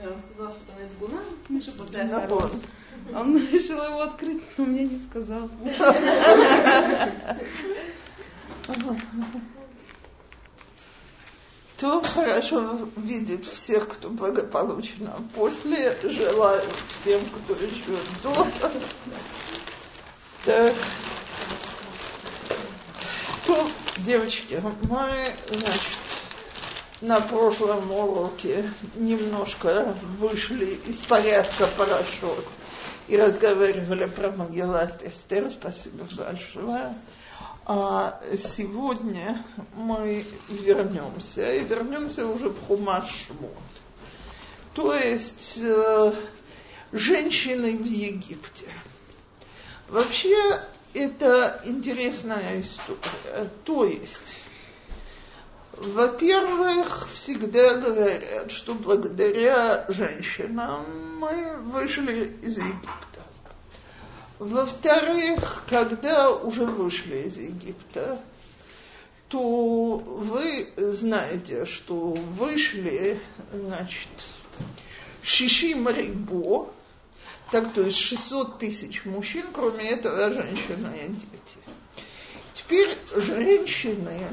Он сказал, что там есть гуна, Миша Бадайхарон. Он решил его открыть, но мне не сказал. То хорошо видеть всех, кто благополучно после. Желаю всем, кто еще до. Так. То, девочки, мы, значит, на прошлом уроке немножко вышли из порядка парашют и разговаривали про Магеллат Эстер. Спасибо большое. А сегодня мы вернемся, и вернемся уже в Хумаш То есть э, женщины в Египте. Вообще это интересная история. То есть, во-первых, всегда говорят, что благодаря женщинам мы вышли из Египта. Во-вторых, когда уже вышли из Египта, то вы знаете, что вышли, значит, Шиши Марибо, так то есть 600 тысяч мужчин, кроме этого женщины и дети. Теперь женщины,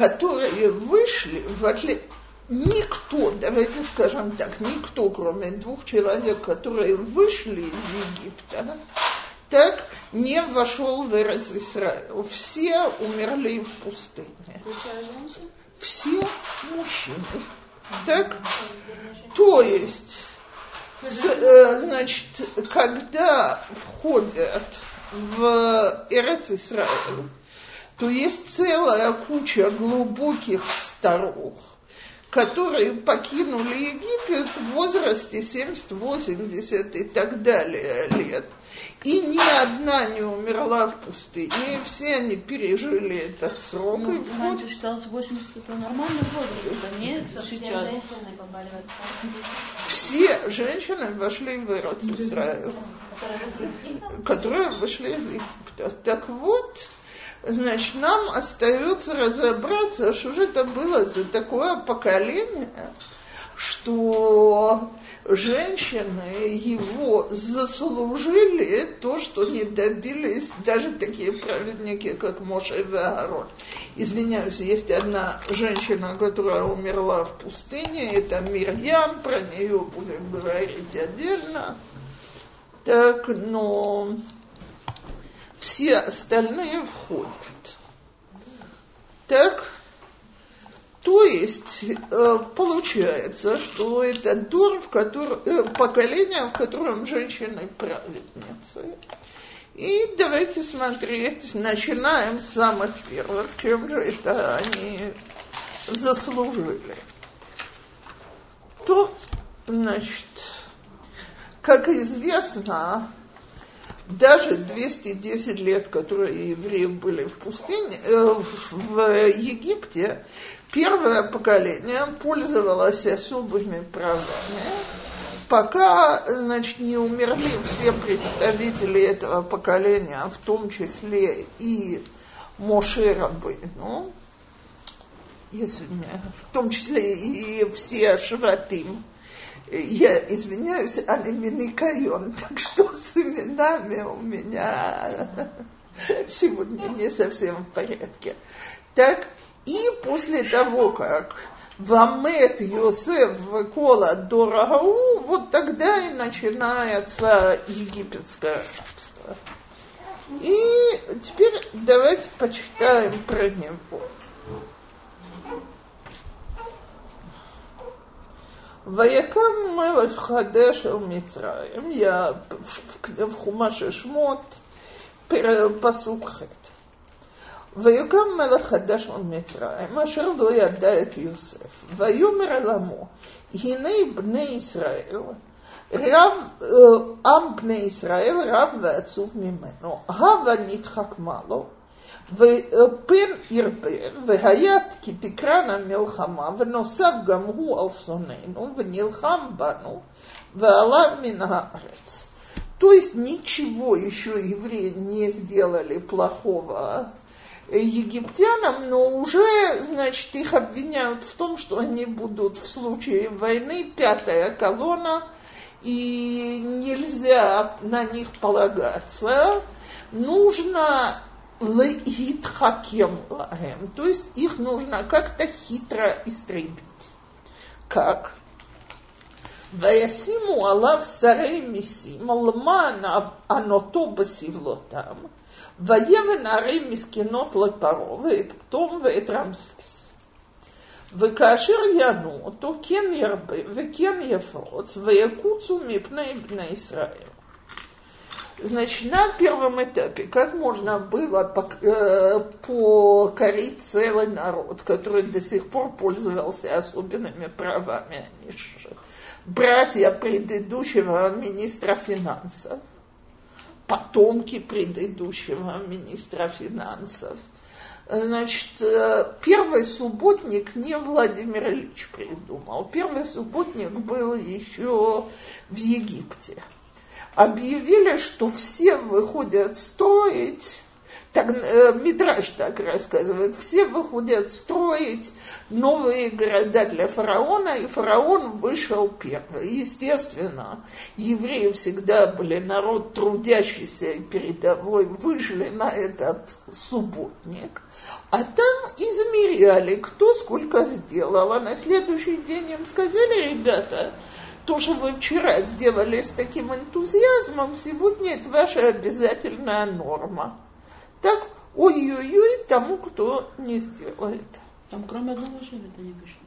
которые вышли, в отличие никто, давайте скажем так, никто, кроме двух человек, которые вышли из Египта, так не вошел в Эрец Израиль. Все умерли в пустыне. Все мужчины. Так? То есть, э, значит, когда входят в Эрец Израиль, то есть целая куча глубоких старух, которые покинули Египет в возрасте 70, 80 и так далее лет. И ни одна не умерла в пустыне, все они пережили этот срок. Ну, и раньше вот... считалось 80 это нормальный возраст, а нет сейчас. Все женщины вошли в Ирод Израиль, которые вышли из Египта. Так вот, Значит, нам остается разобраться, что же это было за такое поколение, что женщины его заслужили то, что не добились даже такие праведники, как Моше и Аарон. Извиняюсь, есть одна женщина, которая умерла в пустыне, это Мирьям, про нее будем говорить отдельно. Так, но все остальные входят. Так, то есть э, получается, что это дом, в котором, э, поколение, в котором женщины праведницы. И давайте смотреть, начинаем с самых первых, чем же это они заслужили. То, значит, как известно, даже 210 лет, которые евреи были в пустыне, э, в Египте, первое поколение пользовалось особыми правами, пока, значит, не умерли все представители этого поколения, в том числе и Моше Рабыну, если не, в том числе и все Шватым, я извиняюсь, Алиминикайон, так что с именами у меня сегодня не совсем в порядке. Так, и после того, как Вамет Йосеф Кола Дорагау, вот тогда и начинается египетское рабство. И теперь давайте почитаем про него. ויקם מלך חדש על מצרים, כתב של שמות, פסוק ח'. ויקם מלך חדש על מצרים, אשר לא ידע את יוסף, ויאמר אל עמו, הנה בני ישראל, רב, אה, עם בני ישראל רב ועצוב ממנו, הבה נדחק מעלו, ופן ירבה, והיה כי תקרן המלחמה, ונוסף גם הוא על שונאינו, ונלחם בנו, ועלה מן הארץ. То есть ничего еще евреи не сделали плохого египтянам, но уже, значит, их обвиняют в том, что они будут в случае войны пятая колонна, и нельзя на них полагаться. Нужно леитхакем лаем, то есть их нужно как-то хитро истребить. Как? וישימו עליו שרי מיסים, למען ענותו בסבלותם, ויבן ערי מסכנות לפרעה, ואת פתום ואת רמסס. וכאשר ינו אותו, כן ירבה וכן יפרוץ, ויקוצו מפני בני ישראל. Значит, на первом этапе, как можно было покорить целый народ, который до сих пор пользовался особенными правами, же братья предыдущего министра финансов, потомки предыдущего министра финансов. Значит, первый субботник не Владимир Ильич придумал. Первый субботник был еще в Египте. Объявили, что все выходят строить так, э, Мидраш так рассказывает, все выходят строить новые города для фараона, и фараон вышел первый. Естественно, евреи всегда были народ трудящийся и передовой, вышли на этот субботник, а там измеряли, кто сколько сделал, а на следующий день им сказали, ребята, то, что вы вчера сделали с таким энтузиазмом, сегодня это ваша обязательная норма. Так, ой-ой-ой тому, кто не сделает. Там кроме одного шевета не пришли.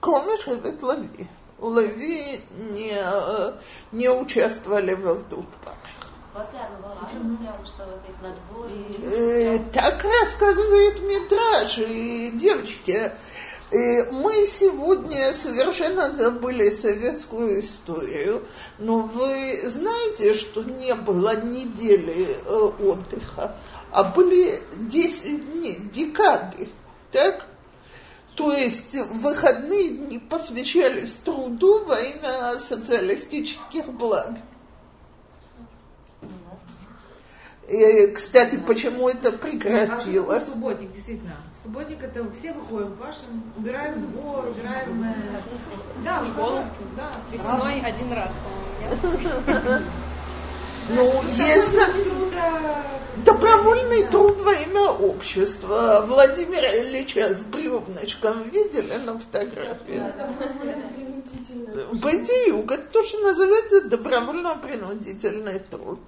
Кроме шевет Лави. Лави не, не участвовали в Авдутпах. Э, так рассказывает Мидраш. И, девочки, мы сегодня совершенно забыли советскую историю, но вы знаете, что не было недели э, отдыха а были 10 дней, декады, так? То есть выходные дни посвящались труду во имя социалистических благ. И, кстати, почему это прекратилось? А субботник, действительно. Субботник это все выходим в вашем, убираем двор, убираем... Э, да, школу. Да. Весной один раз, по-моему. Ну, есть добровольный труд во имя общества. Владимира Ильича с бревнышком видели на фотографии? По это то, что называется добровольно-принудительный труд.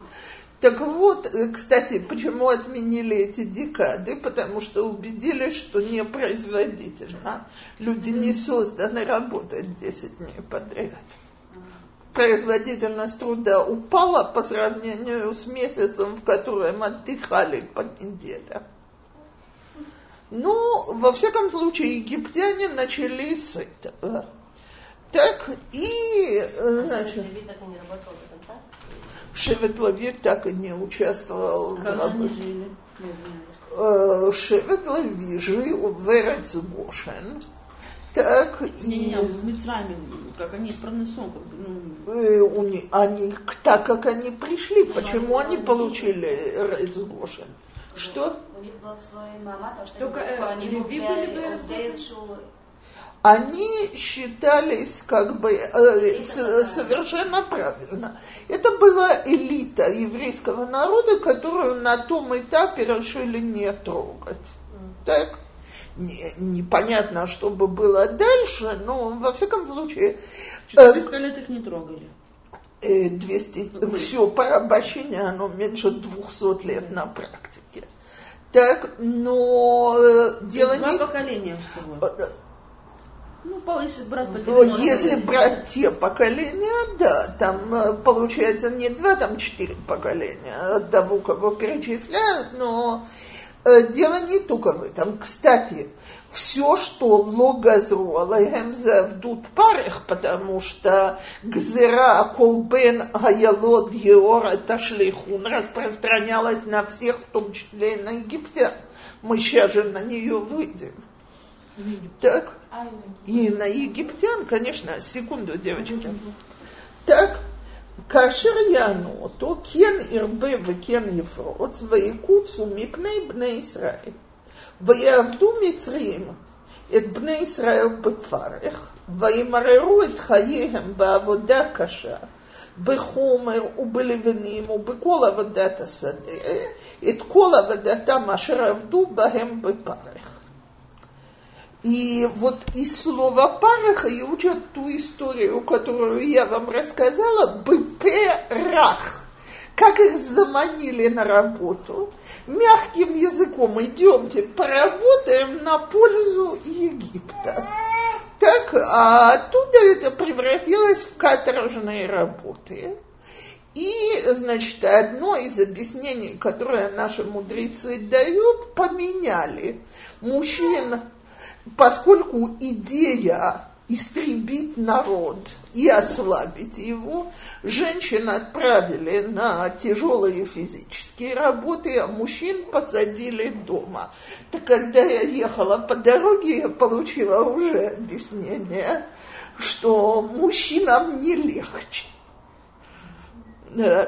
Так вот, э, кстати, почему отменили эти декады? Потому что убедились, что непроизводительно. Люди не созданы работать 10 дней подряд производительность труда упала по сравнению с месяцем, в котором отдыхали по неделям. Ну, во всяком случае, египтяне начали с этого. Так и, а значит, Шевет Лави так и не участвовал как в работе. Э, Шевет Лави жил в Эрцгошен, так, не, не, не, в Мицраме, как они из Парнесом, как бы, ну... Э, они, так как они пришли, почему они получили Рейцгошен? Что? У них был свой мама, то, что Только, э, они были они считались как бы э, с, совершенно правильно. Это была элита еврейского народа, которую на том этапе решили не трогать. Так? не, непонятно, что бы было дальше, но во всяком случае... 400 э, лет их не трогали. 200, ну, все порабощение, оно меньше 200 лет на практике. Так, но э, дело два не... поколения всего. Ну, если брать по ну, Если брать те поколения, да, там э, получается не два, там четыре поколения того, кого перечисляют, но Э, дело не только в этом. Кстати, все, что логазру алейхем завдут парех, потому что гзера колбен аялод еора ташлихун распространялась на всех, в том числе и на египтян. Мы сейчас же на нее выйдем. Так? И на египтян, конечно, секунду, девочки. Так, כאשר יענו אותו, כן ירבה וכן יפרוץ, ויקוצו מפני בני ישראל. ויעבדו מצרים את בני ישראל בפרך, וימררו את חייהם בעבודה קשה, בחומר ובלבנים ובכל עבודת השדה, את כל עבודתם אשר עבדו בהם בפרך. И вот из слова параха и учат ту историю, которую я вам рассказала, бперах как их заманили на работу, мягким языком идемте поработаем на пользу Египта. Так, а оттуда это превратилось в каторжные работы. И, значит, одно из объяснений, которое наши мудрецы дают, поменяли. Мужчин, поскольку идея истребить народ и ослабить его, женщин отправили на тяжелые физические работы, а мужчин посадили дома. Так когда я ехала по дороге, я получила уже объяснение, что мужчинам не легче.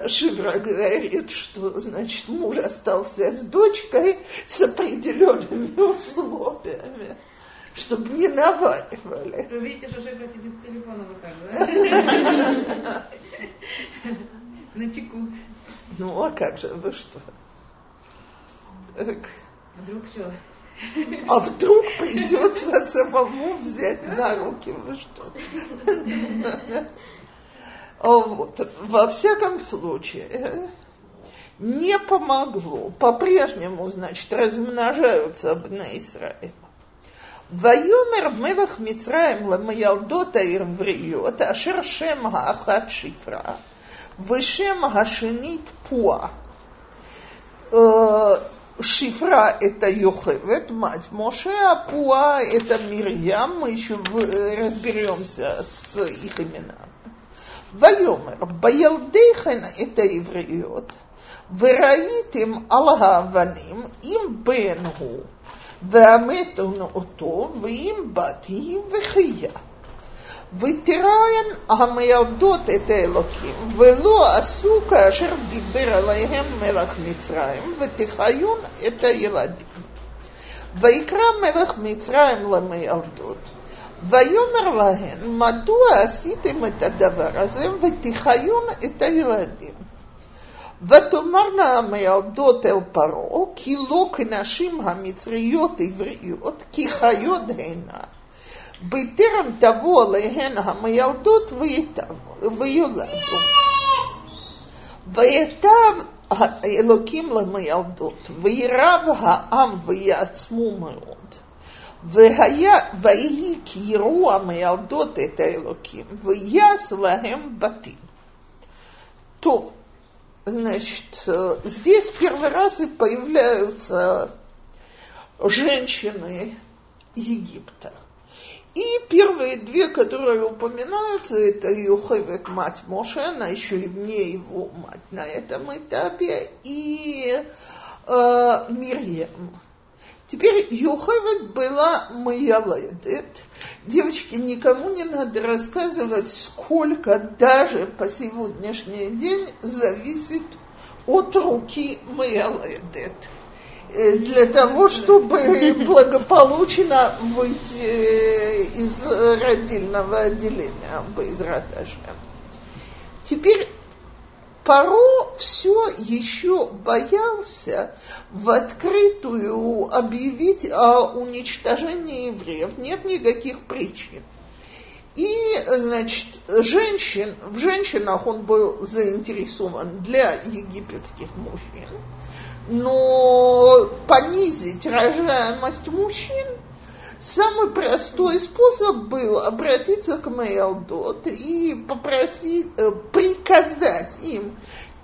Шивра говорит, что, значит, муж остался с дочкой с определенными условиями чтобы не наваливали. Вы видите, что Шефа сидит с телефоном вот так, да? На чеку. Ну, а как же, вы что? Так. А вдруг что? А вдруг придется самому взять на руки, вы что? А вот, во всяком случае, не помогло. По-прежнему, значит, размножаются бны Израиля. ויאמר מלך מצרים למיילדות העבריות, אשר שם האחת שפרה, ושם השנית פועה. Шифра – это Йохевет, мать Моше, а Пуа – это Мирьям. Мы еще разберемся с их именами. ויאמר, בילדיכן את העבריות, וראיתם על האבנים, אם בן הוא, והמתנו אותו, ואם בת היא וחיה. ותראיין המילדות את האלוקים, ולא עשו כאשר דיבר עליהם מלך מצרים, ותחיון את הילדים. ויקרא מלך מצרים למילדות, ויאמר להן, מדוע עשיתם את הדבר הזה, ותחיון את הילדים? ותאמרנה המילדות אל פרעה, כי לא כנשים המצריות עבריות, כי חיות הנה. בטרם תבוא עליהן המילדות ויולדו. ויטב האלוקים למילדות, וירב העם ויעצמו מאוד. ויהי כי יראו המילדות את האלוקים, ויעש להם בתים. טוב, Значит, здесь первый раз и появляются женщины Египта. И первые две, которые упоминаются, это Йохевет, мать Моше, она еще и вне его мать на этом этапе, и э, Мирьям. Теперь Йохевет была Маяледет. Девочки, никому не надо рассказывать, сколько даже по сегодняшний день зависит от руки Маяледет. Э, для того, чтобы благополучно выйти из родильного отделения Байзраташем. Теперь Паро все еще боялся в открытую объявить о уничтожении евреев. Нет никаких причин. И, значит, женщин, в женщинах он был заинтересован для египетских мужчин, но понизить рождаемость мужчин Самый простой способ был обратиться к Мейлдот и попросить, э, приказать им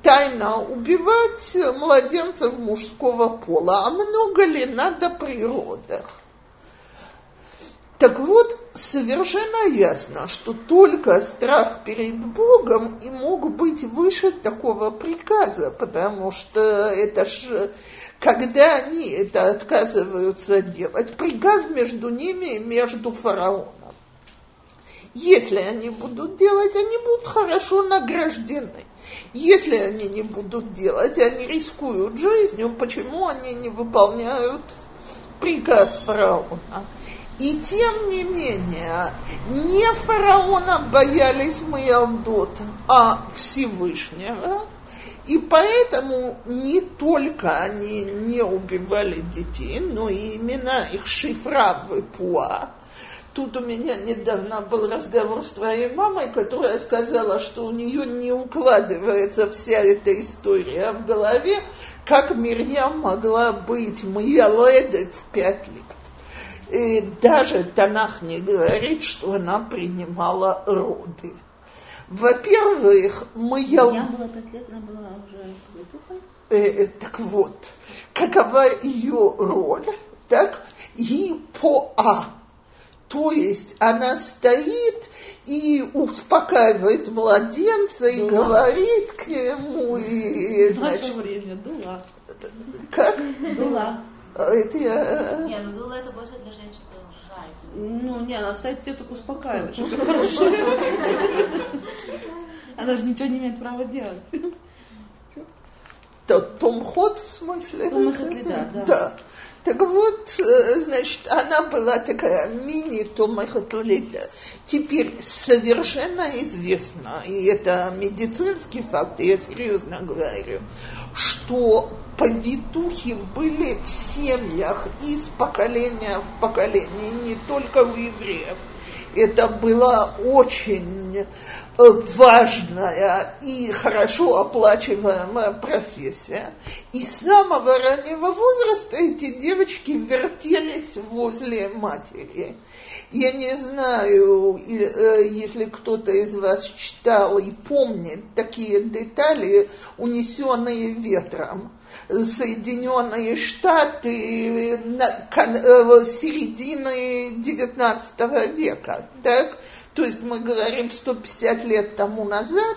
тайно убивать младенцев мужского пола. А много ли надо при родах? Так вот, совершенно ясно, что только страх перед Богом и мог быть выше такого приказа, потому что это же когда они это отказываются делать, приказ между ними и между фараоном. Если они будут делать, они будут хорошо награждены. Если они не будут делать, они рискуют жизнью, почему они не выполняют приказ фараона. И тем не менее, не фараона боялись Маялдот, а Всевышнего. И поэтому не только они не убивали детей, но и имена их Шифра Пуа. Тут у меня недавно был разговор с твоей мамой, которая сказала, что у нее не укладывается вся эта история в голове, как Мирьям могла быть Маяледет в пять лет. И даже Танах не говорит, что она принимала роды. Во-первых, мы... Я была пять лет, она была уже э, э, Так вот, какова ее роль? Так, и по А. То есть она стоит и успокаивает младенца и Дула. говорит к нему, и, значит... Дула. Как? Дула. Это я... Не, ну дула это больше для женщин. Ну, не, она тебя только успокаивает, что все хорошо. Она же ничего не имеет права делать. Том Ход в смысле? Том Ход, да, да. да. Так вот, э, значит, она была такая мини-томахатулита. Теперь совершенно известно, и это медицинский факт, я серьезно говорю, что повитухи были в семьях из поколения в поколение, не только у евреев. Это была очень э, важная и хорошо оплачиваемая профессия. И с самого раннего возраста эти девочки вертелись возле матери. Я не знаю, э, если кто-то из вас читал и помнит такие детали, унесенные ветром. Соединенные Штаты э, середины XIX века. Так? То есть мы говорим 150 лет тому назад,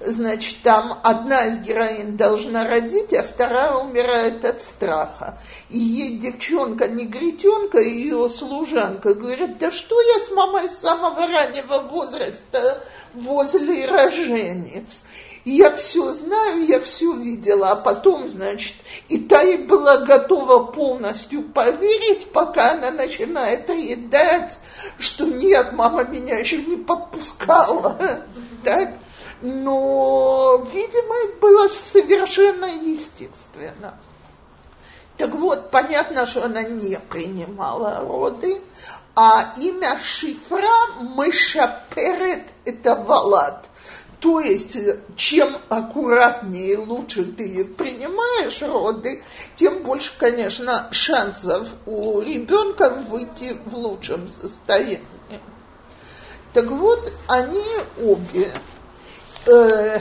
значит, там одна из героинь должна родить, а вторая умирает от страха. И ей девчонка, негритенка, ее служанка говорит, да что я с мамой с самого раннего возраста возле роженец я все знаю, я все видела, а потом, значит, и та и была готова полностью поверить, пока она начинает рыдать, что нет, мама меня еще не подпускала. Так? Но, видимо, это было совершенно естественно. Так вот, понятно, что она не принимала роды, а имя Шифра Мышаперет это Валад – то есть, чем аккуратнее и лучше ты принимаешь роды, тем больше, конечно, шансов у ребенка выйти в лучшем состоянии. Так вот, они обе, э,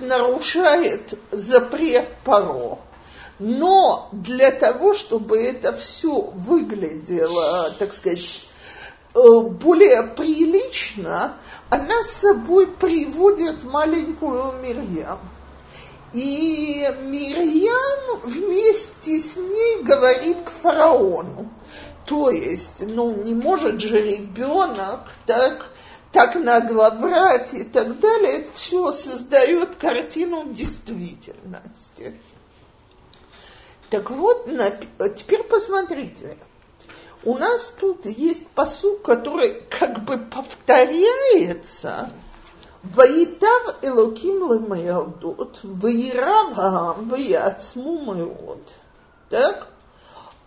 нарушает запрет Паро, но для того, чтобы это все выглядело, так сказать, Э, более прилично, она с собой приводит маленькую Мирьям. И Мирьям вместе с ней говорит к фараону. То есть, ну, не может же ребенок так, так нагло врать и так далее. Это все создает картину действительности. Так вот, теперь посмотрите у нас тут есть посуд, который как бы повторяется. Ваитав Элоким лемаялдот, ваирав ваяцму. Так?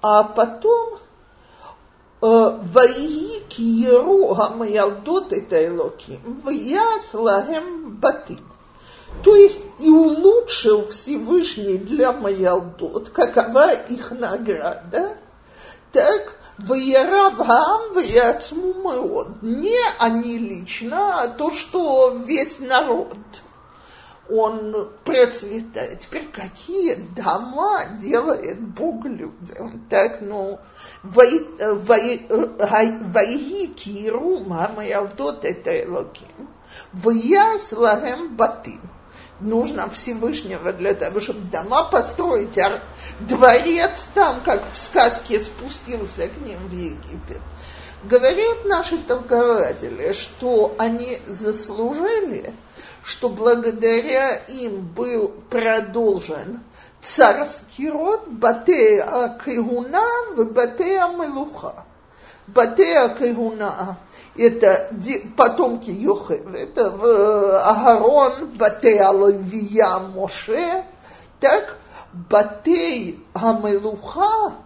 А потом Ваиги киеру гамаялдот это Элоким, ваяс лагем батим. То есть и улучшил Всевышний для Маялдот, какова их награда, так, Ваеравам Ваяцму Не они лично, а то, что весь народ, он процветает. Теперь какие дома делает Бог людям? Так, ну, Ваи Киру, мама Ялтот это Элоким. Ваяс Лагем Батим нужно Всевышнего для того, чтобы дома построить, а дворец там, как в сказке, спустился к ним в Египет. Говорят наши толкователи, что они заслужили, что благодаря им был продолжен царский род, Батея Кайгуна в Батея Мелуха. Батея Кайгуна – это потомки Йохева, это в Агарон, Батея Левия Моше, так, Батей Амелуха э,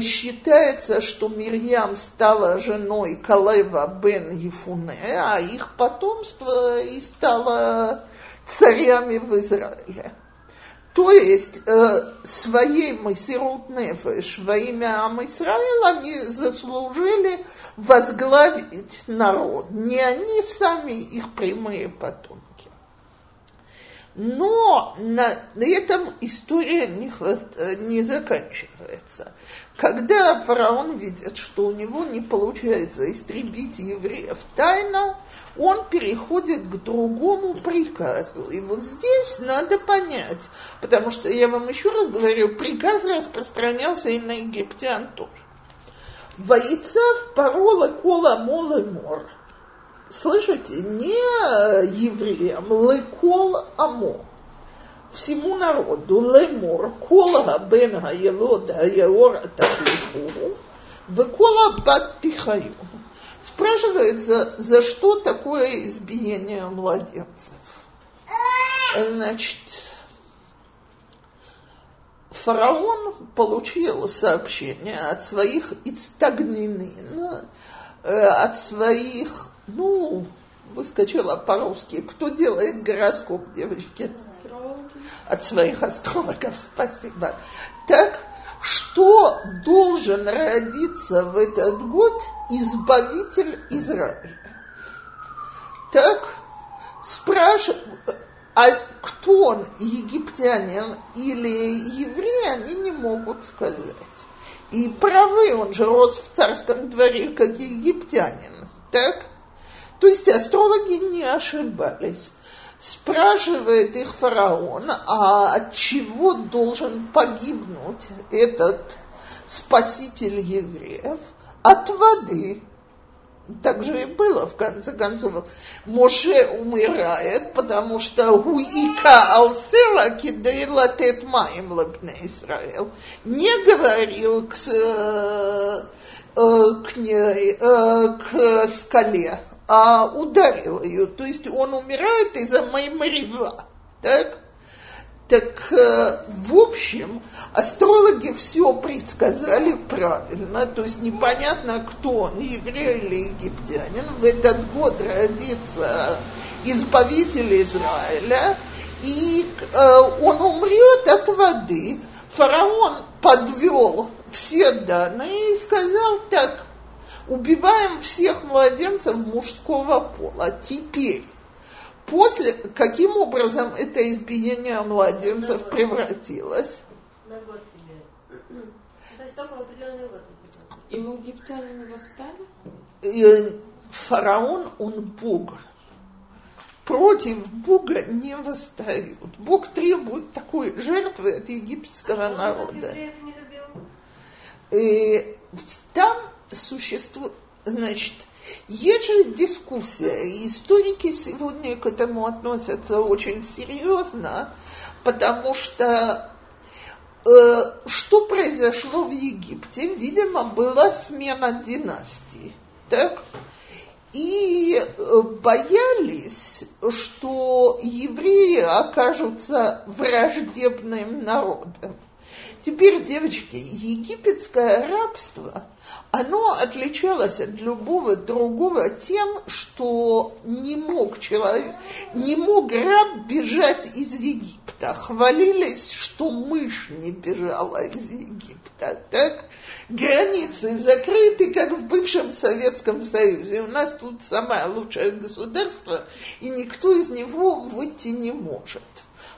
считается, что Мирьям стала женой Калева бен Ефуне, а их потомство и стало царями в Израиле. То есть э, своей Масирут Нефеш во имя Ам они заслужили возглавить народ. Не они сами, их прямые потомки. Но на этом история не, не заканчивается. Когда фараон видит, что у него не получается истребить евреев тайно, он переходит к другому приказу. И вот здесь надо понять, потому что я вам еще раз говорю, приказ распространялся и на египтян тоже. Воицав парола кола молы мор. Слышите, не евреям, лекол амо всему народу лемор кола бен хаелод хаеор ташлиху векола бат тихаю. Спрашивается, за что такое избиение младенцев? Значит, фараон получил сообщение от своих ицтагнинин, э, от своих, ну, выскочила по-русски. Кто делает гороскоп, девочки? Астрологи. От своих астрологов, спасибо. Так, что должен родиться в этот год избавитель Израиля? Так, спрашивают, а кто он, египтянин или еврей, они не могут сказать. И правы, он же рос в царском дворе, как египтянин. Так? То есть астрологи не ошибались. Спрашивает их фараон, а от чего должен погибнуть этот спаситель евреев? От воды. Так же и было, в конце концов. Моше умирает, потому что Гуика Алсела кидейла тет маем лепне Израил. Не говорил к, э, к, ней, э, к скале, а ударил ее. То есть он умирает из-за Маймарева. Так? Так, э, в общем, астрологи все предсказали правильно, то есть непонятно, кто он, еврей или египтянин. В этот год родится избавитель Израиля, и э, он умрет от воды. Фараон подвел все данные и сказал так, убиваем всех младенцев мужского пола. Теперь, после, каким образом это избиение младенцев превратилось? На год себе. То есть только в определенный год. И египтяне не восстали? И фараон, он Бог. Против Бога не восстают. Бог требует такой жертвы от египетского народа. И там существует, значит, есть же дискуссия, и историки сегодня к этому относятся очень серьезно, потому что э, что произошло в Египте? Видимо, была смена династии. Так? И э, боялись, что евреи окажутся враждебным народом. Теперь, девочки, египетское рабство, оно отличалось от любого другого тем, что не мог человек, не мог раб бежать из Египта. Хвалились, что мышь не бежала из Египта. Так? Границы закрыты, как в бывшем Советском Союзе. У нас тут самое лучшее государство, и никто из него выйти не может.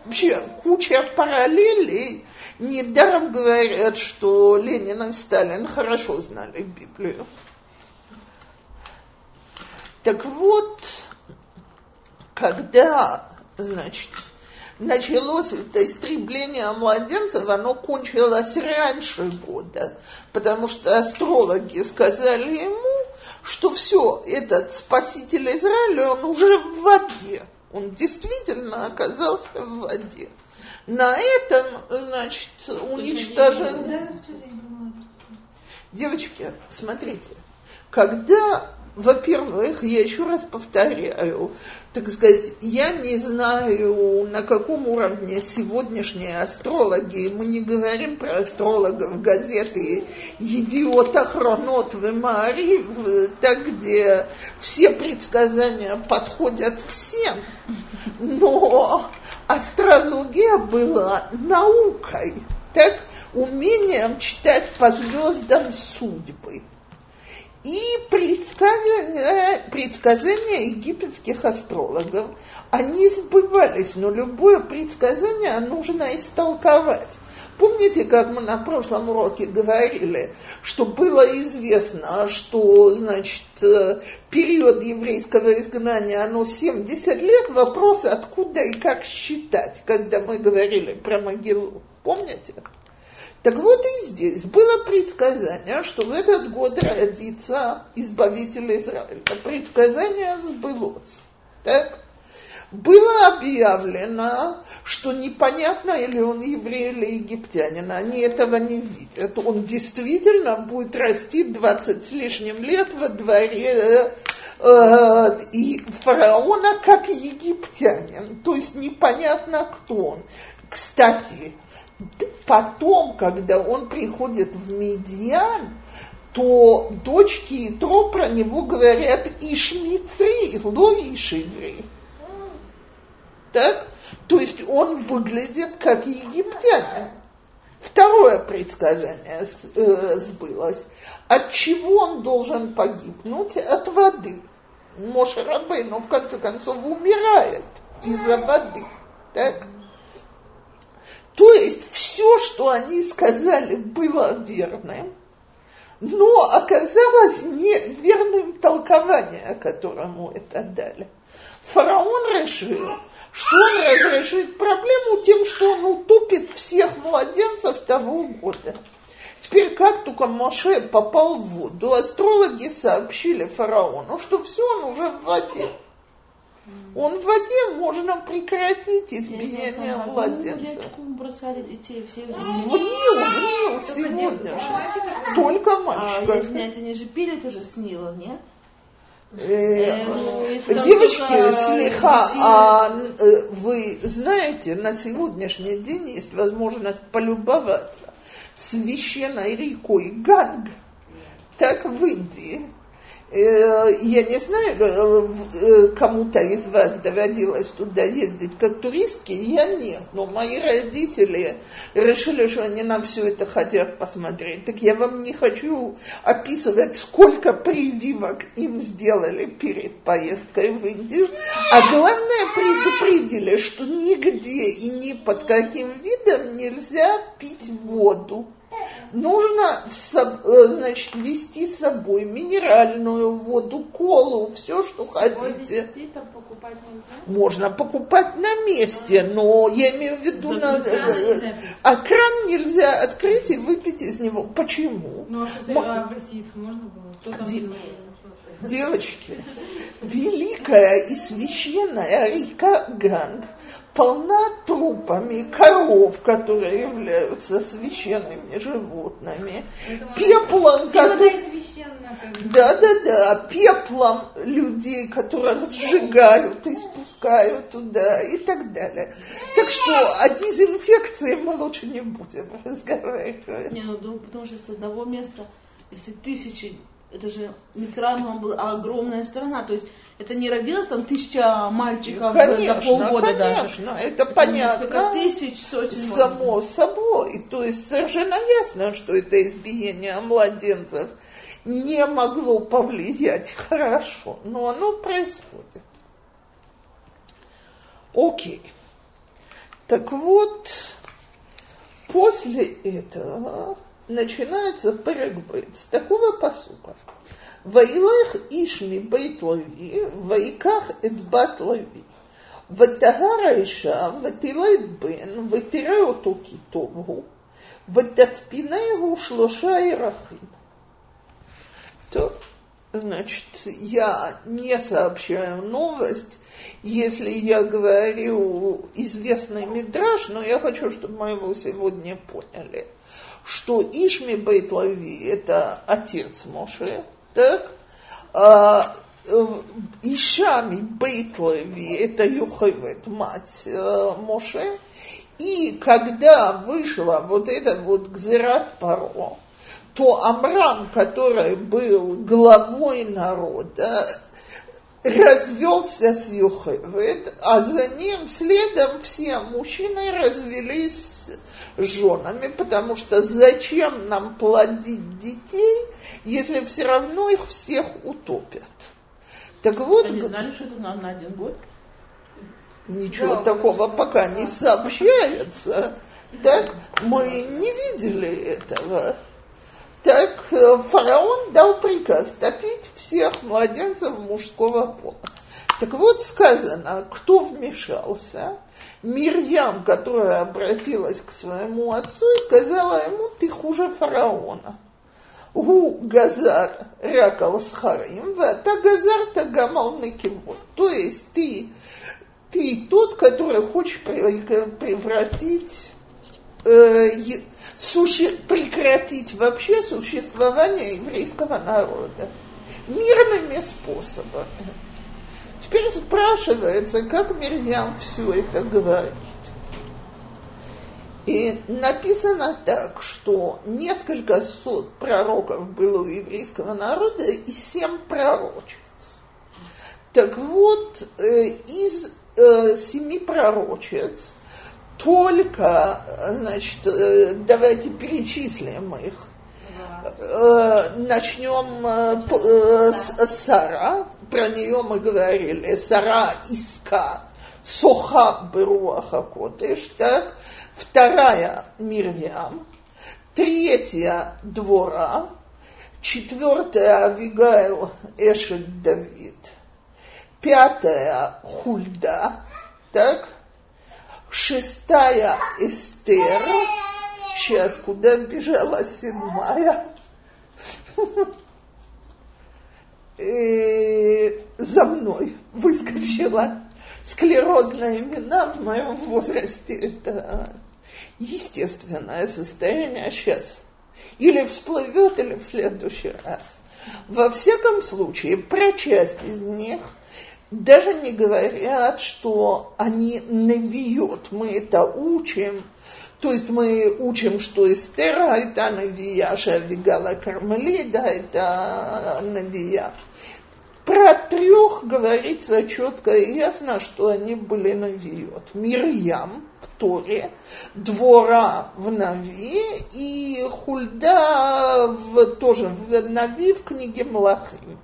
Вообще куча параллелей. Недаром говорят, что Ленин и Сталин хорошо знали Библию. Так вот, когда, значит, началось это истребление младенцев, оно кончилось раньше года, потому что астрологи сказали ему, что все, этот спаситель Израиля, он уже в воде. Он действительно оказался в воде. На этом, значит, уничтожен... Девочки, смотрите, когда во-первых, я еще раз повторяю, так сказать, я не знаю, на каком уровне сегодняшние астрологи, мы не говорим про астрологов газеты «Едиот Ахронот в Маарив», так, где все предсказания подходят всем, но астрология была наукой, так, умением читать по звездам судьбы. И предсказания, предсказания египетских астрологов, они сбывались, но любое предсказание нужно истолковать. Помните, как мы на прошлом уроке говорили, что было известно, что, значит, э, период еврейского изгнания, оно 70 лет, вопрос, откуда и как считать, когда мы говорили про могилу. Помните? Так вот и здесь было предсказание, что в этот год родится избавитель Израиля. Предсказание сбылось. Так? Было объявлено, что непонятно, или он еврей или египтянин. Они этого не видят. Он действительно будет расти 20 с лишним лет во дворе э, и фараона как египтянин. То есть непонятно, кто он. Кстати, потом, когда он приходит в Медиан, то дочки Итро про него говорят Ишмицри, ло Ишиври. Так? То есть он выглядит как египтянин. Второе предсказание э, сбылось. От чего он должен погибнуть? От воды. Моше Рабейну в конце концов умирает из-за воды. Так? То есть все, что они сказали, было верным, но оказалось неверным толкование, которому это дали. Фараон решил, что он разрешит проблему тем, что он утопит всех младенцев того года. Теперь, как только Моше попал в воду, астрологи сообщили фараону, что все, он уже в воде. Он в воде можно прекратить избиение младенца. бросали детей, всех детей. В Нил, в Нил сегодня же. Только А мальчиков. если снять, они же пили тоже с Нила, нет? Э, ну, если там Девочки, слегка, а э, вы знаете, на сегодняшний день есть возможность полюбоваться священной рекой Ганг, так в Индии. Э, Я не знаю, э, э, кому-то из вас доводилось туда ездить как туристки, я нет, но мои родители решили, что они на все это хотят посмотреть. Так я вам не хочу описывать, сколько прививок им сделали перед поездкой в Индию, а главное предупредили, что нигде и ни под каким видом нельзя пить воду. Нужно э, значит, вести с собой минеральную воду, колу, все, что хотите. Везти там покупать нельзя. Можно покупать на месте, но я имею в виду, на, кран э, нельзя. а кран нельзя открыть и выпить из него. Почему? Ну, а что Мо- а в России можно было? Кто там? Девочки, великая и священная река Ганг полна трупами коров, которые являются священными животными, пеплом, это который... как бы. Да, да, да, пеплом людей, которые сжигают и спускают туда и так далее. Так что о дезинфекции мы лучше не будем разговаривать. Не, ну да, потому что с одного места, если тысячи, это же Мицраим он был огромная страна, то есть это не родилось там тысяча мальчиков за Конечно, полгода даже. конечно, это Это понятно. Несколько тысяч, сотен. может Само быть. собой. То есть совершенно ясно, что это избиение младенцев не могло повлиять хорошо, но оно происходит. Окей. Так вот, после этого начинается перекбыт с такого посука. Ваилах Ишми Бейт Леви, Ваиках Эдбат Леви. ותהר האישה ותלד בן ותראה אותו כי טוב הוא ותצפינהו שלושה ירחים. טוב, значит, я не сообщаю новость, если я говорю известный мидраж, но я хочу, чтобы мы его сегодня поняли, что Ишми Бейтлави – это отец Моше, так? А, Ишами Бейтлави – это Юхевет, мать э, Моше, и когда вышла вот эта вот Гзерат Паро, то Амрам, который был главой народа, развелся с Юхевед, а за ним следом все мужчины развелись с женами, потому что зачем нам плодить детей, если все равно их всех утопят. Так вот... Они знали, что это на, на один год? Ничего да, такого пока не сообщается. Так мы не видели этого. Так э, фараон дал приказ топить всех младенцев мужского пола. Так вот сказано, кто вмешался? Мирьям, которая обратилась к своему отцу и сказала ему, ты хуже фараона. У Газар ракал с харим, та Газар тагамал накивот. То есть ты, ты тот, который хочешь превратить э, суще, прекратить вообще существование еврейского народа мирными способами. Теперь спрашивается, как Мирьям все это говорит. И написано так, что несколько сот пророков было у еврейского народа и семь пророчиц. Так вот, э, из э, семи пророчиц только, значит, э, давайте перечислим их. Э, начнем э, с Сара, про нее мы говорили, Сара Иска, Соха Беруаха Котеш, так? Вторая Мирьям, третья Двора, четвертая Авигайл Эшет Давид, пятая Хульда, так? Шестая Эстер, сейчас куда бежала седьмая, за мной выскочила склерозные имена в моем возрасте. Это естественное состояние сейчас. Или всплывет, или в следующий раз. Во всяком случае, про часть из них – даже не говорят, что они навиют. Мы это учим. То есть мы учим, что Эстера это навия, Шавигала Кармелида это навия. Про трех говорится четко и ясно, что они были навиот. Мирьям в Торе, Двора в Нави и Хульда в, тоже в Нави в книге Млахим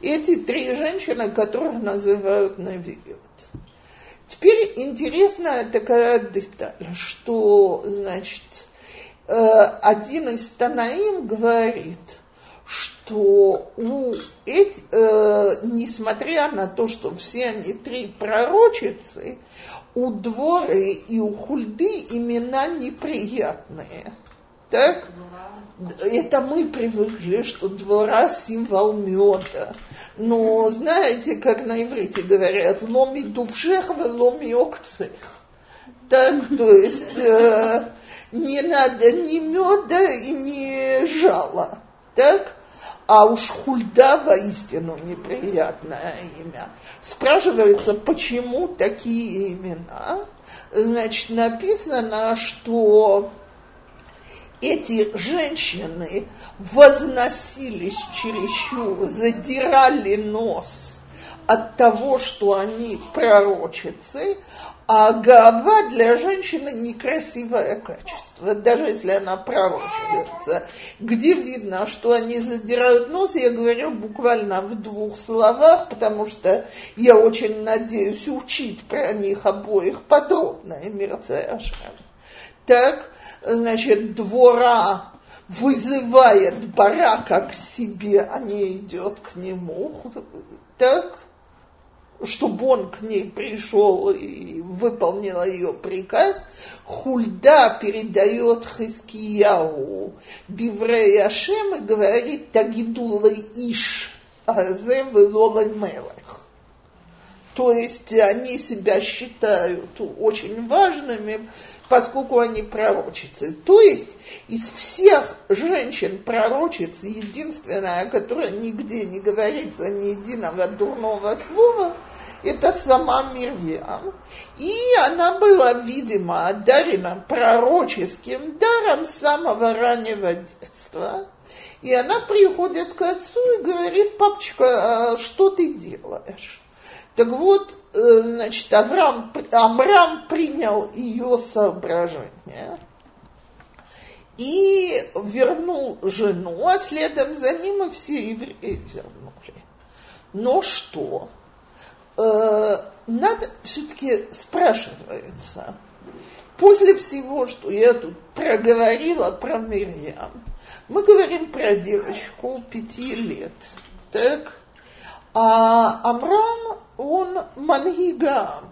эти три женщины, которых называют Навиот. Теперь интересная такая деталь, что, значит, э, один из Танаим говорит, что у эти, э, несмотря на то, что все они три пророчицы, у Дворы и у Хульды имена неприятные. Так? Это мы привыкли, что двора символ меда. Но знаете, как на иврите говорят, ломи дувшех, ломи окцех. Так, то есть э, не надо ни меда и ни жала. Так? А уж хульда воистину неприятное имя. Спрашивается, почему такие имена? Значит, написано, что эти женщины возносились чересчур, задирали нос от того, что они пророчицы, а гава для женщины некрасивое качество, даже если она пророчится. Где видно, что они задирают нос, я говорю буквально в двух словах, потому что я очень надеюсь учить про них обоих подробно, и Мирцея Так, значит, двора вызывает барака к себе, а не идет к нему, так, чтобы он к ней пришел и выполнил ее приказ, Хульда передает Хискияу Диврей Ашем и говорит Тагидулы Иш азе велолай мелех. То есть они себя считают очень важными, поскольку они пророчицы. То есть из всех женщин-пророчиц единственная, которая нигде не говорится ни единого дурного слова, это сама Мирьям. И она была, видимо, одарена пророческим даром с самого раннего детства. И она приходит к отцу и говорит, папочка, а что ты делаешь? Так вот, э, значит, Авраам, Амрам принял ее соображение и вернул жену, а следом за ним и все евреи вернули. Но что? Э, надо все-таки спрашивается, после всего, что я тут проговорила про Мирьям, мы говорим про девочку пяти лет, так? А Амрам, он мангигам.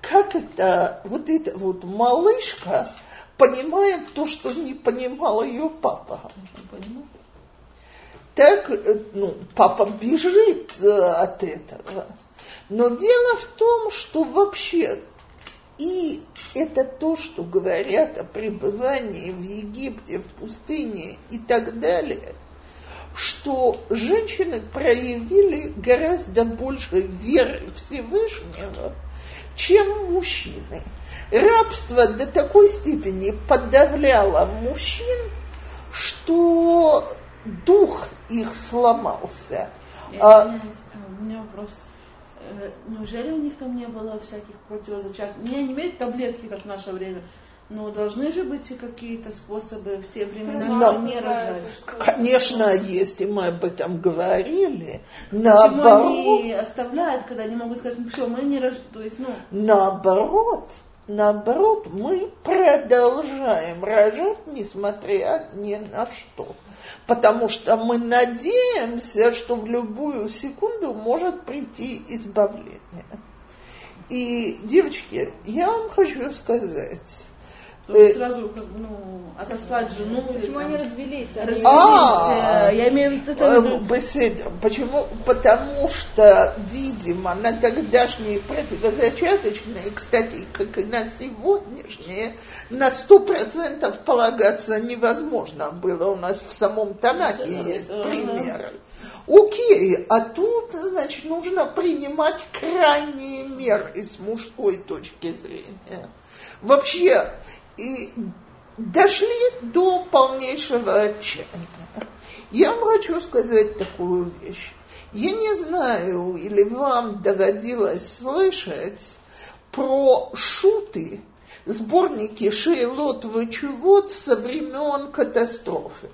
Как это, вот эта вот малышка понимает то, что не понимал ее папа. Так, ну, папа бежит от этого. Но дело в том, что вообще и это то, что говорят о пребывании в Египте, в пустыне и так далее, что женщины проявили гораздо больше веры Всевышнего, чем мужчины. Рабство до такой степени подавляло мужчин, что дух их сломался. Я, а, у меня вопрос. Э, неужели у них там не было всяких противозачаточных? Меня не имеют таблетки, как в наше время. Но должны же быть и какие-то способы в те времена, Но, чтобы не рожать. Конечно, есть, и мы об этом говорили. Наоборот, Почему они оставляют, когда они могут сказать, ну все, мы не рожаем. То есть, ну... Наоборот, наоборот, мы продолжаем рожать, несмотря ни на что. Потому что мы надеемся, что в любую секунду может прийти избавление. И, девочки, я вам хочу сказать, Э, сразу как, ну, отослать жену. Почему они развелись? Развелись. А, э, я имею в виду... Э, беседа. Почему? Потому что, видимо, на тогдашние противозачаточные, кстати, как и на сегодняшние, на сто процентов полагаться невозможно было. У нас в самом Танаке есть примеры. Окей, а тут, значит, нужно принимать крайние меры с мужской точки зрения. Вообще, и дошли до полнейшего отчаяния. Я вам хочу сказать такую вещь. Я не знаю, или вам доводилось слышать про шуты, сборники Шейлот Вычевод со времен катастрофы.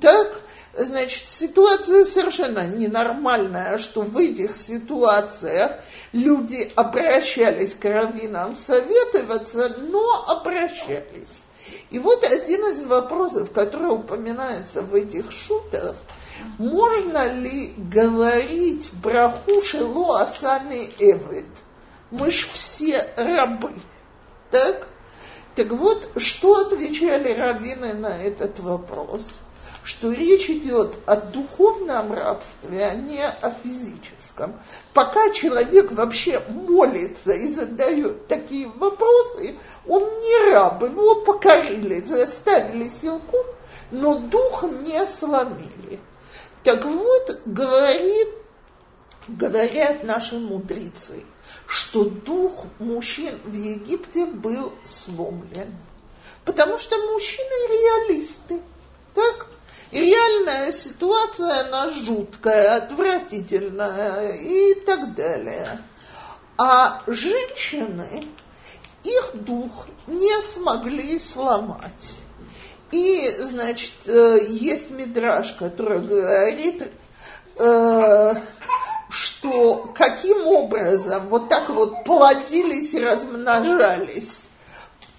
Так, значит, ситуация совершенно ненормальная, что в этих ситуациях люди обращались к раввинам советоваться, но обращались. И вот один из вопросов, который упоминается в этих шутах, можно ли говорить браху шело асаны эвид? Мы ж все рабы. Так? Так вот, что отвечали раввины на этот вопрос? Что речь идет о духовном рабстве, а не о физическом. Пока человек вообще молится и задает такие вопросы, он не раб, его покорили, заставили силком, но дух не сломили. Так вот, говорит, говорят наши мудрецы, что дух мужчин в Египте был сломлен. Потому что мужчины реалисты. Так? И реальная ситуация, она жуткая, отвратительная и так далее. А женщины их дух не смогли сломать. И, значит, э, есть мидраж, который говорит, э, что каким образом вот так вот плодились и размножались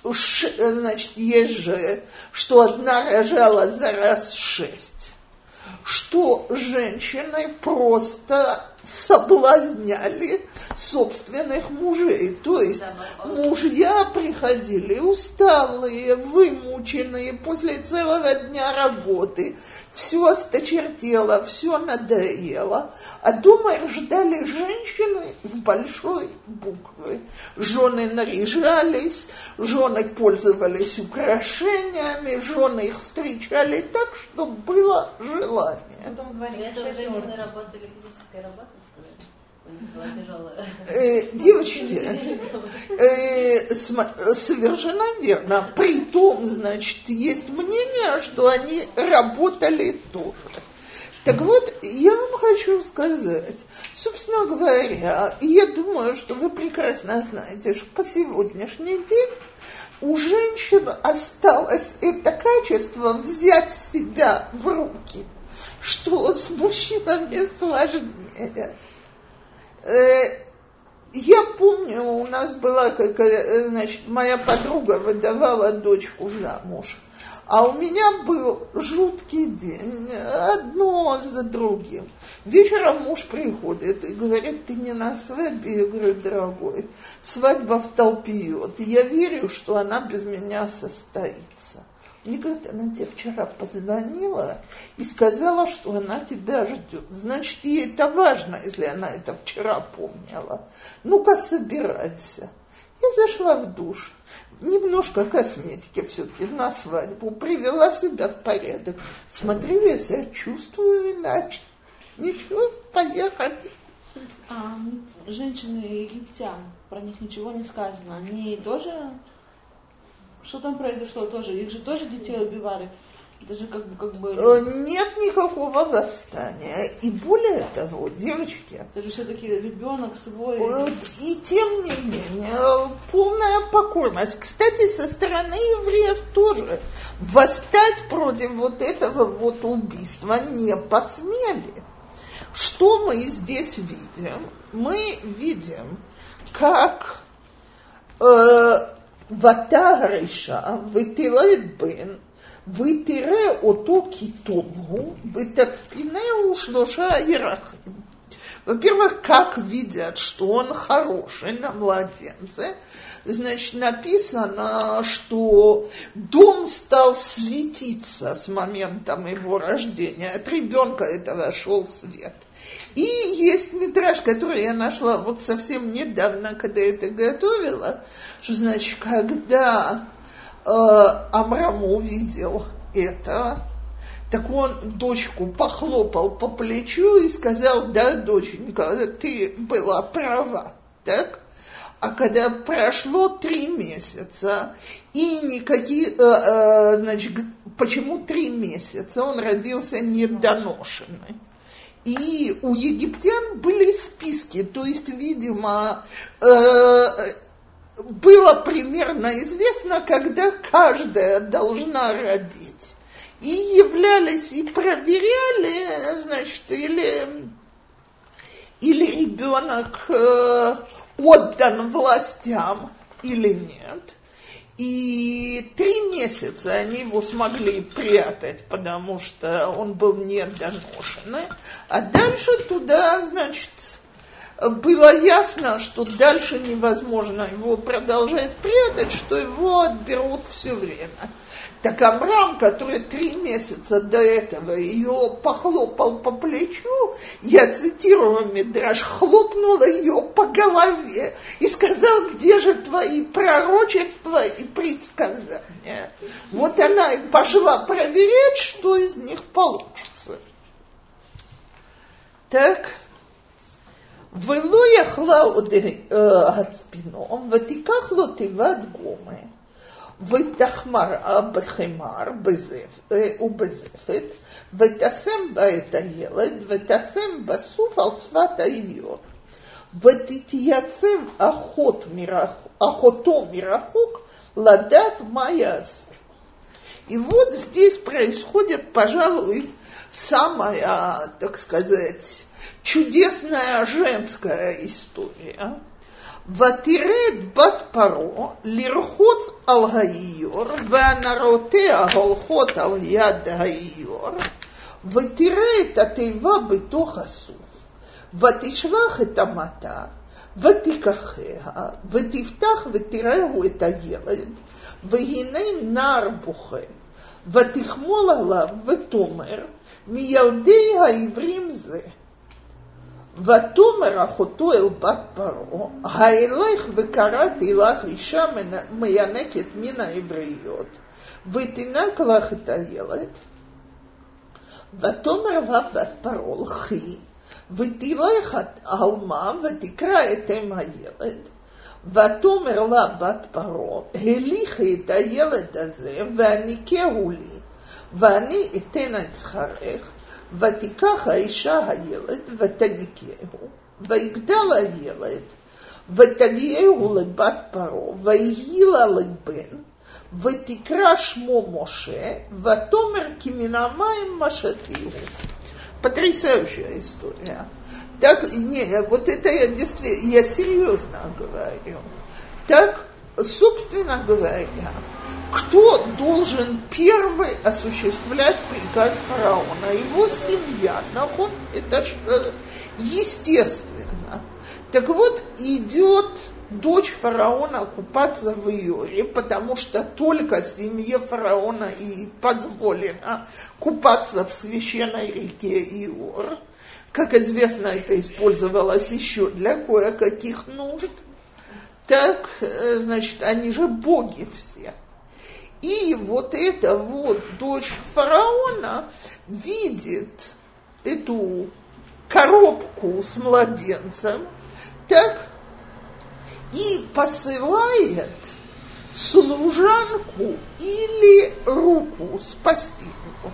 значит, есть же, что одна рожала за раз шесть, что женщины просто соблазняли собственных мужей. То есть мужья приходили усталые, вымученные после целого дня работы, все осточертело, все надоело, а дома ждали женщины с большой буквы. Жены наряжались, жены пользовались украшениями, жены их встречали так, что было желание. Потом. Это женщины работали физической работой? Э, девочки, э, совершенно верно. При том, значит, есть мнение, что они работали тоже. Так вот, я вам хочу сказать, собственно говоря, я думаю, что вы прекрасно знаете, что по сегодняшний день у женщин осталось это качество взять себя в руки, что с мужчинами сложнее. Э, я помню, у нас была, какая, значит, моя подруга выдавала дочку замуж. А у меня был жуткий день, одно за другим. Вечером муж приходит и говорит, ты не на свадьбе? Я говорю, дорогой, свадьба в толпе. Я верю, что она без меня состоится. Мне говорят, она тебе вчера позвонила и сказала, что она тебя ждет. Значит, ей это важно, если она это вчера помнила. Ну-ка, собирайся. Я зашла в душ. Немножко косметики все-таки на свадьбу. Привела себя в порядок. Смотрю, я себя чувствую иначе. Ничего, поехали. А, женщины египтян, про них ничего не сказано. Они тоже что там произошло тоже? Их же тоже детей убивали. Даже как бы, как бы... Э, нет никакого восстания. И более того, девочки... Это же все-таки ребенок свой. И тем не менее, полная покорность. Кстати, со стороны евреев тоже восстать против вот этого вот убийства не посмели. Что мы здесь видим? Мы видим, как э, ותהר אישה ותראה בן ותראה אותו כי טוב הוא ותצפינהו שלושה ירחים. Во-первых, как видят, что он хороший на младенце, значит, написано, что дом стал светиться с моментом его рождения. От ребенка этого шел свет. и есть метраж, который я нашла вот совсем недавно, когда это готовила, что значит, когда э, Амрам увидел это, так он дочку похлопал по плечу и сказал, да, доченька, ты была права, так? А когда прошло три месяца, и никакие, э, э, значит, почему три месяца? Он родился недоношенный. И у египтян были списки, то есть, видимо, э, было примерно известно, когда каждая должна родить. И являлись и проверяли, значит, или, или ребенок э, отдан властям или нет. И три месяца они его смогли прятать, потому что он был недоношенный. А дальше туда, значит, было ясно, что дальше невозможно его продолжать прятать, что его отберут все время. Так Абрам, который три месяца до этого ее похлопал по плечу, я цитирую Мидраш, хлопнула ее по голове и сказал, где же твои пророчества и предсказания. Вот она и пошла проверять, что из них получится. Так, ולא יכלה עוד הצפינו, ותיקח לו תיבת גומה. ותחמרה בחמר ובזפת, ותשם בה את הילד, ותשם בסוף על שפת האביון. ותתייצב אחות מרחוק, אחותו מרחוק לדעת מה יעשה. И вот здесь происходит, пожалуй, самая, так сказать, чудесная женская история – ותרד בת פרעה לרחוץ על האיור, והנרותיה הולכות על יד האיור, ותראה את התיבה בתוך הסוף, ותשלח את המטה, ותיקחיה, ותפתח ותראהו את הילד, והנה נער בוכה, ותחמול עליו ותאמר, מילדי העברים זה. ותאמר אחותו אל בת פרעה, האלך וקראתי לך אישה מיינקת מן העבריות, ותינק לך את הילד. ותאמר לה בת פרעה, לכי, ותלך עלמה ותקרא את אם הילד. ותאמר לה בת פרעה, הליכי את הילד הזה והניקהו לי, ואני אתן את שכרך, ותיקח האישה הילד ותניקהו, ויגדל הילד, ותגיעהו לבת פרעה, ויהי לה לבן, ותקרא שמו משה, ותאמר כי מן המים משתיהו. Потрясающая история. Так, не, вот это я действительно, я серьезно говорю. Так, собственно говоря, кто должен первый осуществлять приказ фараона? Его семья. Наход, это ж, э, естественно. Так вот, идет дочь фараона купаться в Иоре, потому что только семье фараона и позволено купаться в священной реке Иор. Как известно, это использовалось еще для кое-каких нужд. Так, э, значит, они же боги все. И вот эта вот дочь фараона видит эту коробку с младенцем, так, и посылает служанку или руку спасти его.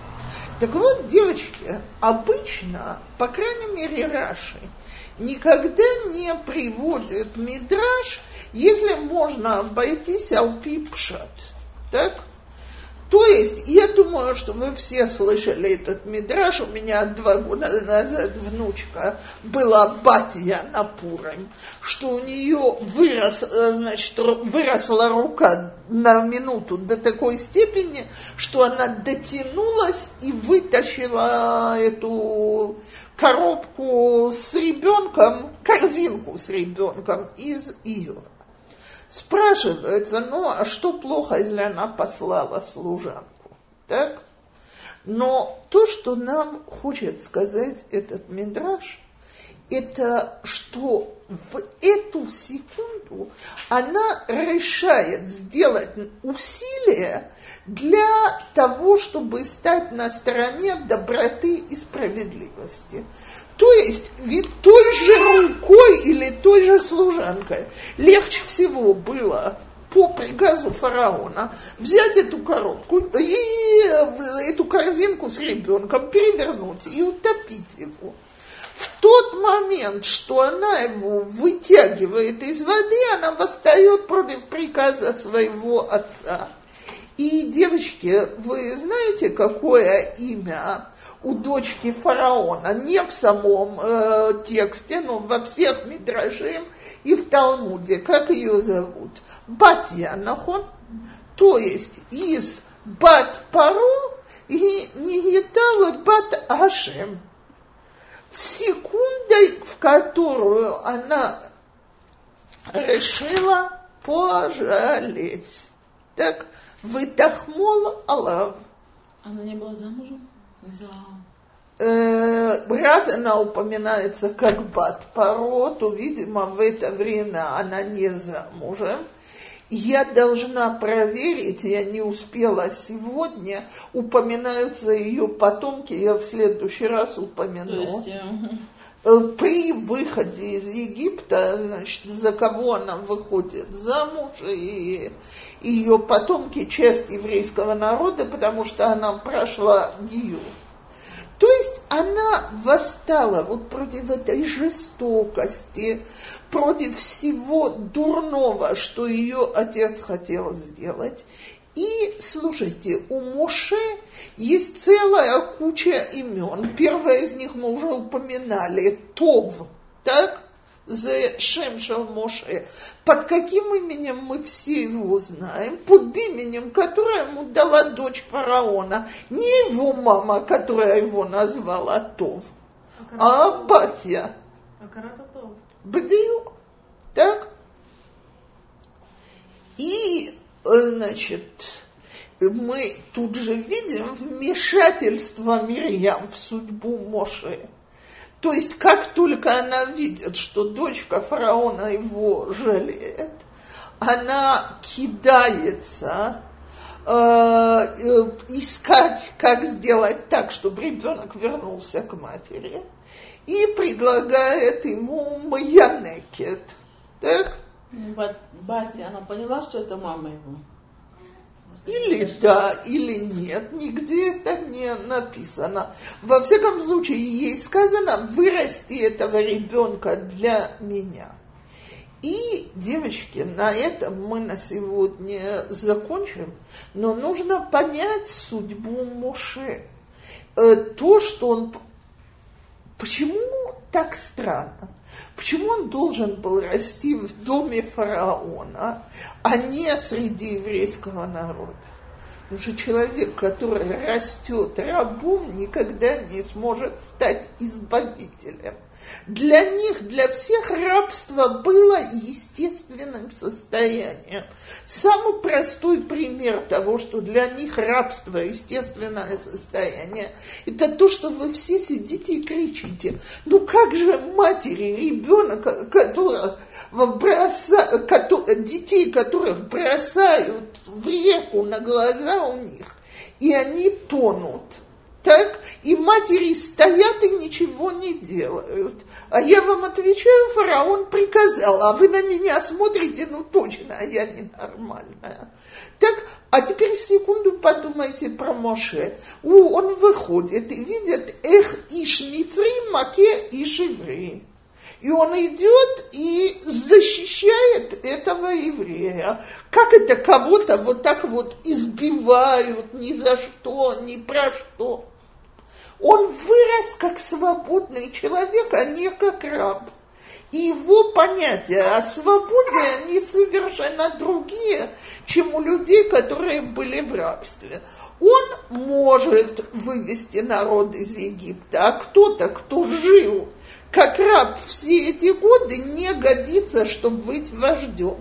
Так вот, девочки, обычно, по крайней мере, Раши, никогда не приводит мидраж, если можно обойтись алпипшат. Так? То есть, я думаю, что вы все слышали этот мидраж. У меня два года назад внучка была батья на Пуром, что у нее вырос, э, значит, выросла рука на минуту до такой степени, что она дотянулась и вытащила эту коробку с ребенком, корзинку с ребенком из ее. Спрашивается, ну а что плохо, если она послала служанку? Так? Но то, что нам хочет сказать этот мидраж, это что в эту секунду она решает сделать усилие для того, чтобы стать на стороне доброты и справедливости. То есть ведь той же рукой или той же служанкой легче всего было по приказу фараона взять эту коробку и эту корзинку с ребенком перевернуть и утопить его. В тот момент, что она его вытягивает из воды, она восстает против приказа своего отца. И, девочки, вы знаете, какое имя у дочки фараона, не в самом э, тексте, но во всех мидрашим и в Талмуде. Как ее зовут? Батья Нахон. То есть из Бат Пару и Нигитала Бат Ашем. Секундой, в которую она решила пожалеть. Так, вытахмол Алав. Она не была замужем? Э, раз она упоминается как бат паро, то, видимо, в это время она не замужем. Я должна проверить, я не успела сегодня, упоминаются ее потомки, я в следующий раз упомяну. Есть, э, При выходе из Египта, значит, за кого она выходит замуж, и ее потомки часть еврейского народа, потому что она прошла Гию. То есть она восстала вот против этой жестокости, против всего дурного, что ее отец хотел сделать. И, слушайте, у Моше есть целая куча имен. Первое из них мы уже упоминали, Това, так? за Шемшал Моше. Под каким именем мы все его знаем? Под именем, которое ему дала дочь фараона. Не его мама, которая его назвала Тов, а батя. Акарататов. Бадиюк. Так? И, значит, мы тут же видим вмешательство Мирьям в судьбу Моше. То есть, как только она видит, что дочка фараона его жалеет, она кидается э, э, искать, как сделать так, чтобы ребенок вернулся к матери, и предлагает ему маянекет. Так? Бати, она поняла, что это мама его? Или да, или нет, нигде это не написано. Во всяком случае, ей сказано, вырасти этого ребенка для меня. И, девочки, на этом мы на сегодня закончим, но нужно понять судьбу Моше. Э, то, что он... Почему так странно? Почему он должен был расти в доме фараона, а не среди еврейского народа? Потому что человек, который растет рабом, никогда не сможет стать избавителем. Для них, для всех рабство было естественным состоянием. Самый простой пример того, что для них рабство естественное состояние, это то, что вы все сидите и кричите. Ну как же матери, ребенок, которого броса, детей, которых бросают в реку на глаза у них, и они тонут – так? И матери стоят и ничего не делают. А я вам отвечаю, фараон приказал, а вы на меня смотрите, ну точно, я ненормальная. Так, а теперь секунду подумайте про Моше. У, он выходит и видит, эх, иш мицри, маке, иш еврей. И он идет и защищает этого еврея. Как это кого-то вот так вот избивают ни за что, ни про что. Он вырос как свободный человек, а не как раб. И его понятия о свободе, они совершенно другие, чем у людей, которые были в рабстве. Он может вывести народ из Египта, а кто-то, кто жил как раб все эти годы, не годится, чтобы быть вождем.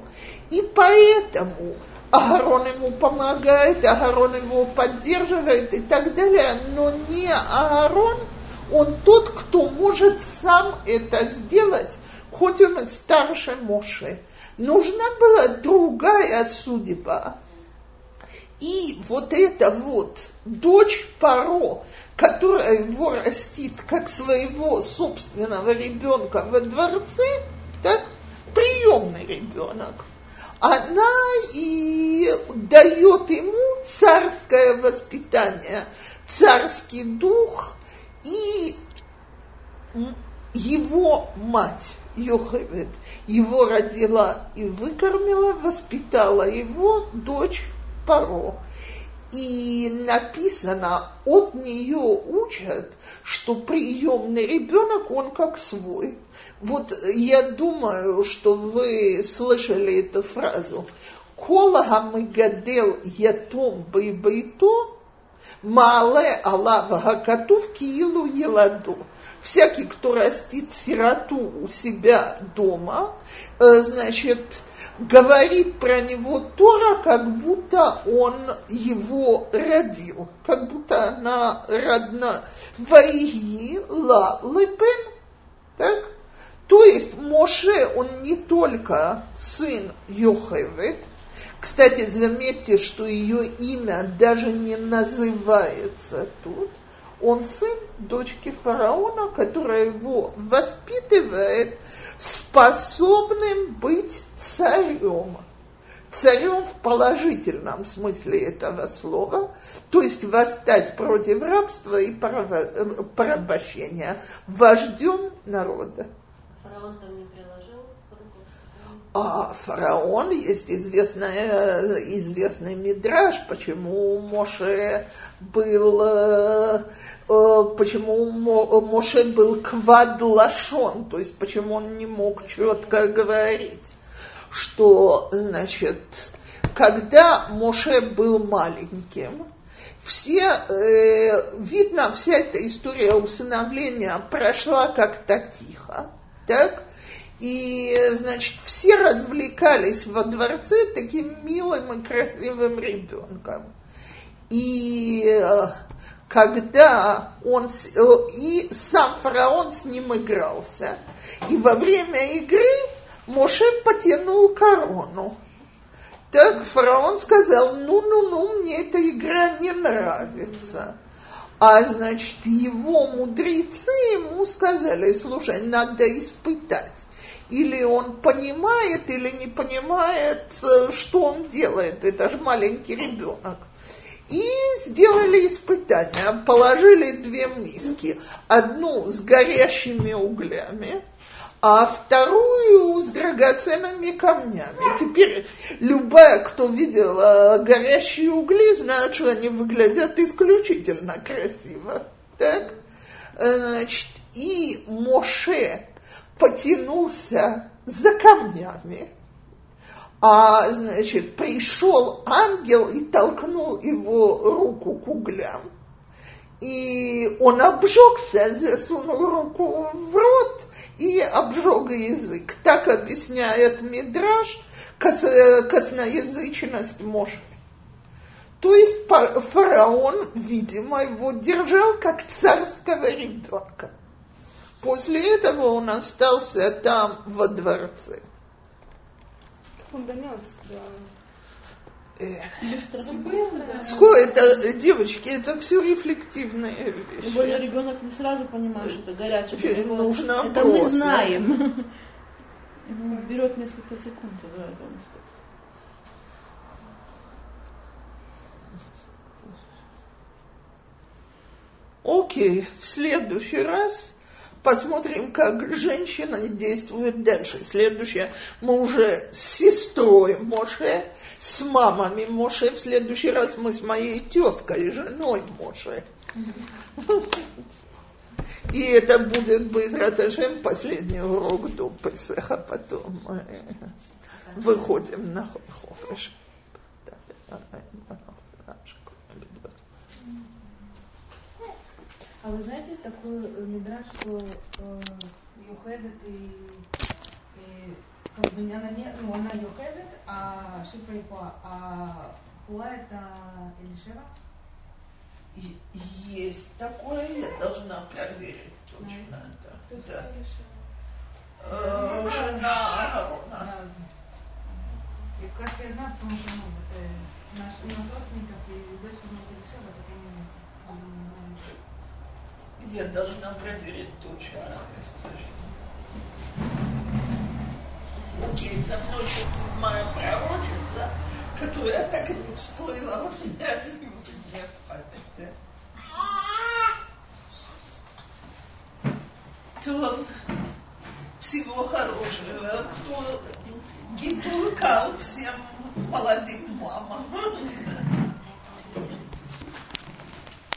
И поэтому Аарон ему помогает, Аарон его поддерживает и так далее, но не Аарон, он тот, кто может сам это сделать, хоть он и старше Моше. Нужна была другая судьба. И вот эта вот дочь Паро, которая его растит как своего собственного ребенка во дворце, так, приемный ребенок – она и дает ему царское воспитание, царский дух и его мать Йохевед его родила и выкормила, воспитала его дочь Паро. И написано, от нее учат, что приемный ребенок, он как свой. Вот я думаю, что вы слышали эту фразу. Кола хамыгадел ятом байбайто, мале алава хакатув киилу еладу. Всякий, кто растит сироту у себя дома, э, значит, говорит про него Тора, как будто он его родил, как будто она родна. Ваиги ла лепен, так? То есть Моше, он не только сын Йохевет, кстати, заметьте, что ее имя даже не называется тут. Он сын дочки фараона, которая его воспитывает способным быть царем. Царем в положительном смысле этого слова, то есть восстать против рабства и порабощения, вождем народа. Фараон там не а фараон есть известный, известный мидраж, почему Моше был, э, э, почему Моше был квадлашон, то есть почему он не мог четко говорить, что, значит, когда Моше был маленьким, все, э, видно, вся эта история усыновления прошла как-то тихо, Так? И, значит, все развлекались во дворце таким милым и красивым ребенком. И э, когда он, э, и сам фараон с ним игрался, и во время игры Моше потянул корону. Так фараон сказал, ну-ну-ну, мне эта игра не нравится. А значит, его мудрецы ему сказали, слушай, надо испытать. Или он понимает, или не понимает, э, что он делает. Это же маленький ребенок. И сделали испытания, положили две миски. Одну с горящими углями, а вторую с драгоценными камнями. Теперь любая, кто видел горящие угли, знает, что они выглядят исключительно красиво. Так? Значит, и Моше потянулся за камнями, а, значит, пришел ангел и толкнул его руку к углям. И он обжегся, засунул руку в рот и обжег язык. Так объясняет Мидраж косноязычность Моше. То есть фараон, видимо, его держал как царского ребенка. После этого он остался там во дворце. Он донес до Сколько это, девочки, это все рефлективные вещи. более ребенок не сразу понимает, что это горячее. Нужно это просто. мы знаем. Ему берет несколько секунд до этого успеть. Окей, в следующий раз посмотрим, как женщина действует дальше. Следующее, мы уже с сестрой Моше, с мамами Моше, в следующий раз мы с моей тезкой, женой Моше. И это будет Бейзраташем последний урок до Песаха, потом выходим на Хофреш. А вы знаете такой э, мидраж, что э, Юхедет и, и как бы она не, ну она Юхедет, а Шифа и Пуа, а Пуа это Элишева? Есть такое, я должна проверить точно. Кто Да. такой Элишева? Э, Жена Аарона. И как я знаю, потому что ну, это наш, у нас родственников и дочь зовут Элишева, так я не знаю. Я должна проверить точно Окей, со мной сейчас седьмая пророчица, которая так и не всплыла у меня сегодня в памяти. То всего хорошего, кто гидулкал всем молодым мамам.